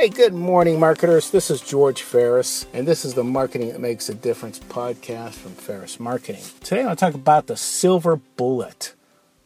Hey, good morning, marketers. This is George Ferris, and this is the Marketing That Makes a Difference podcast from Ferris Marketing. Today, I want to talk about the silver bullet.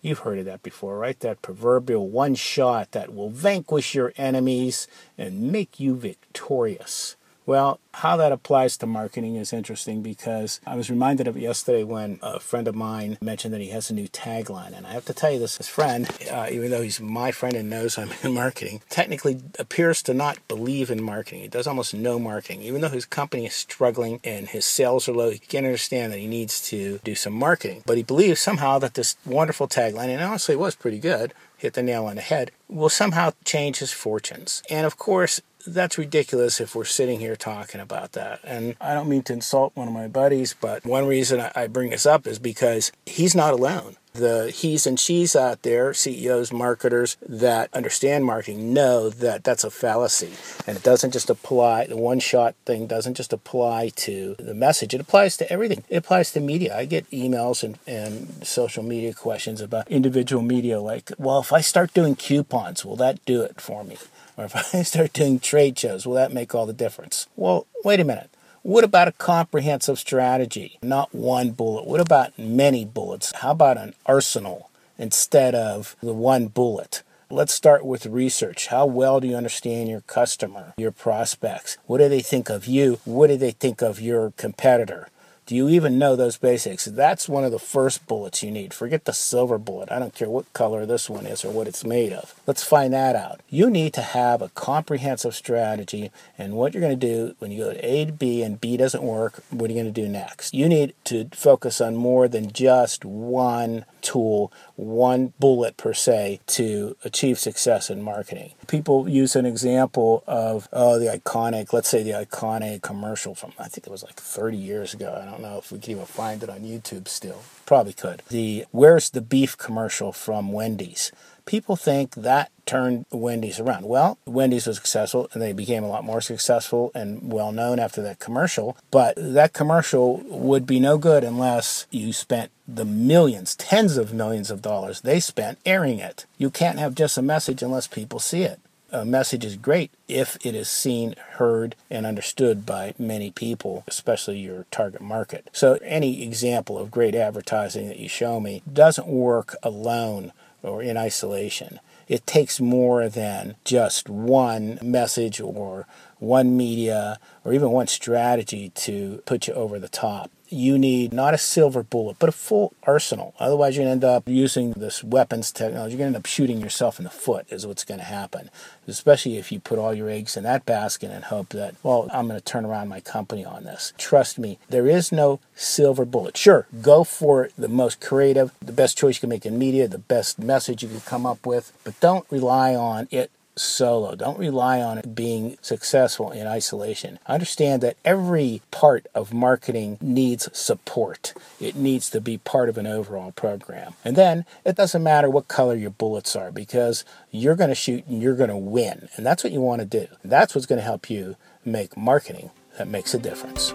You've heard of that before, right? That proverbial one shot that will vanquish your enemies and make you victorious. Well, how that applies to marketing is interesting because I was reminded of yesterday when a friend of mine mentioned that he has a new tagline. And I have to tell you this, his friend, uh, even though he's my friend and knows I'm in marketing, technically appears to not believe in marketing. He does almost no marketing. Even though his company is struggling and his sales are low, he can understand that he needs to do some marketing. But he believes somehow that this wonderful tagline, and honestly it was pretty good, hit the nail on the head, will somehow change his fortunes. And of course, that's ridiculous if we're sitting here talking about that. And I don't mean to insult one of my buddies, but one reason I bring this up is because he's not alone. The he's and she's out there, CEOs, marketers that understand marketing, know that that's a fallacy. And it doesn't just apply, the one shot thing doesn't just apply to the message, it applies to everything. It applies to media. I get emails and, and social media questions about individual media like, well, if I start doing coupons, will that do it for me? Or if I start doing trade shows, will that make all the difference? Well, wait a minute. What about a comprehensive strategy? Not one bullet. What about many bullets? How about an arsenal instead of the one bullet? Let's start with research. How well do you understand your customer, your prospects? What do they think of you? What do they think of your competitor? Do you even know those basics? That's one of the first bullets you need. Forget the silver bullet. I don't care what color this one is or what it's made of. Let's find that out. You need to have a comprehensive strategy and what you're going to do when you go to A to B and B doesn't work, what are you going to do next? You need to focus on more than just one tool, one bullet per se to achieve success in marketing. People use an example of oh the iconic, let's say the iconic commercial from I think it was like 30 years ago. I don't know if we can even find it on YouTube still. Probably could. The where's the beef commercial from Wendy's? People think that turned Wendy's around. Well, Wendy's was successful and they became a lot more successful and well known after that commercial. But that commercial would be no good unless you spent the millions, tens of millions of dollars they spent airing it. You can't have just a message unless people see it. A message is great if it is seen, heard, and understood by many people, especially your target market. So, any example of great advertising that you show me doesn't work alone or in isolation. It takes more than just one message or one media or even one strategy to put you over the top you need not a silver bullet, but a full arsenal. Otherwise, you're going to end up using this weapons technology. You're going to end up shooting yourself in the foot, is what's going to happen. Especially if you put all your eggs in that basket and hope that, well, I'm going to turn around my company on this. Trust me, there is no silver bullet. Sure, go for the most creative, the best choice you can make in media, the best message you can come up with, but don't rely on it solo. Don't rely on it being successful in isolation. Understand that every part of marketing needs support. It needs to be part of an overall program. And then it doesn't matter what color your bullets are because you're going to shoot and you're going to win. And that's what you want to do. That's what's going to help you make marketing that makes a difference.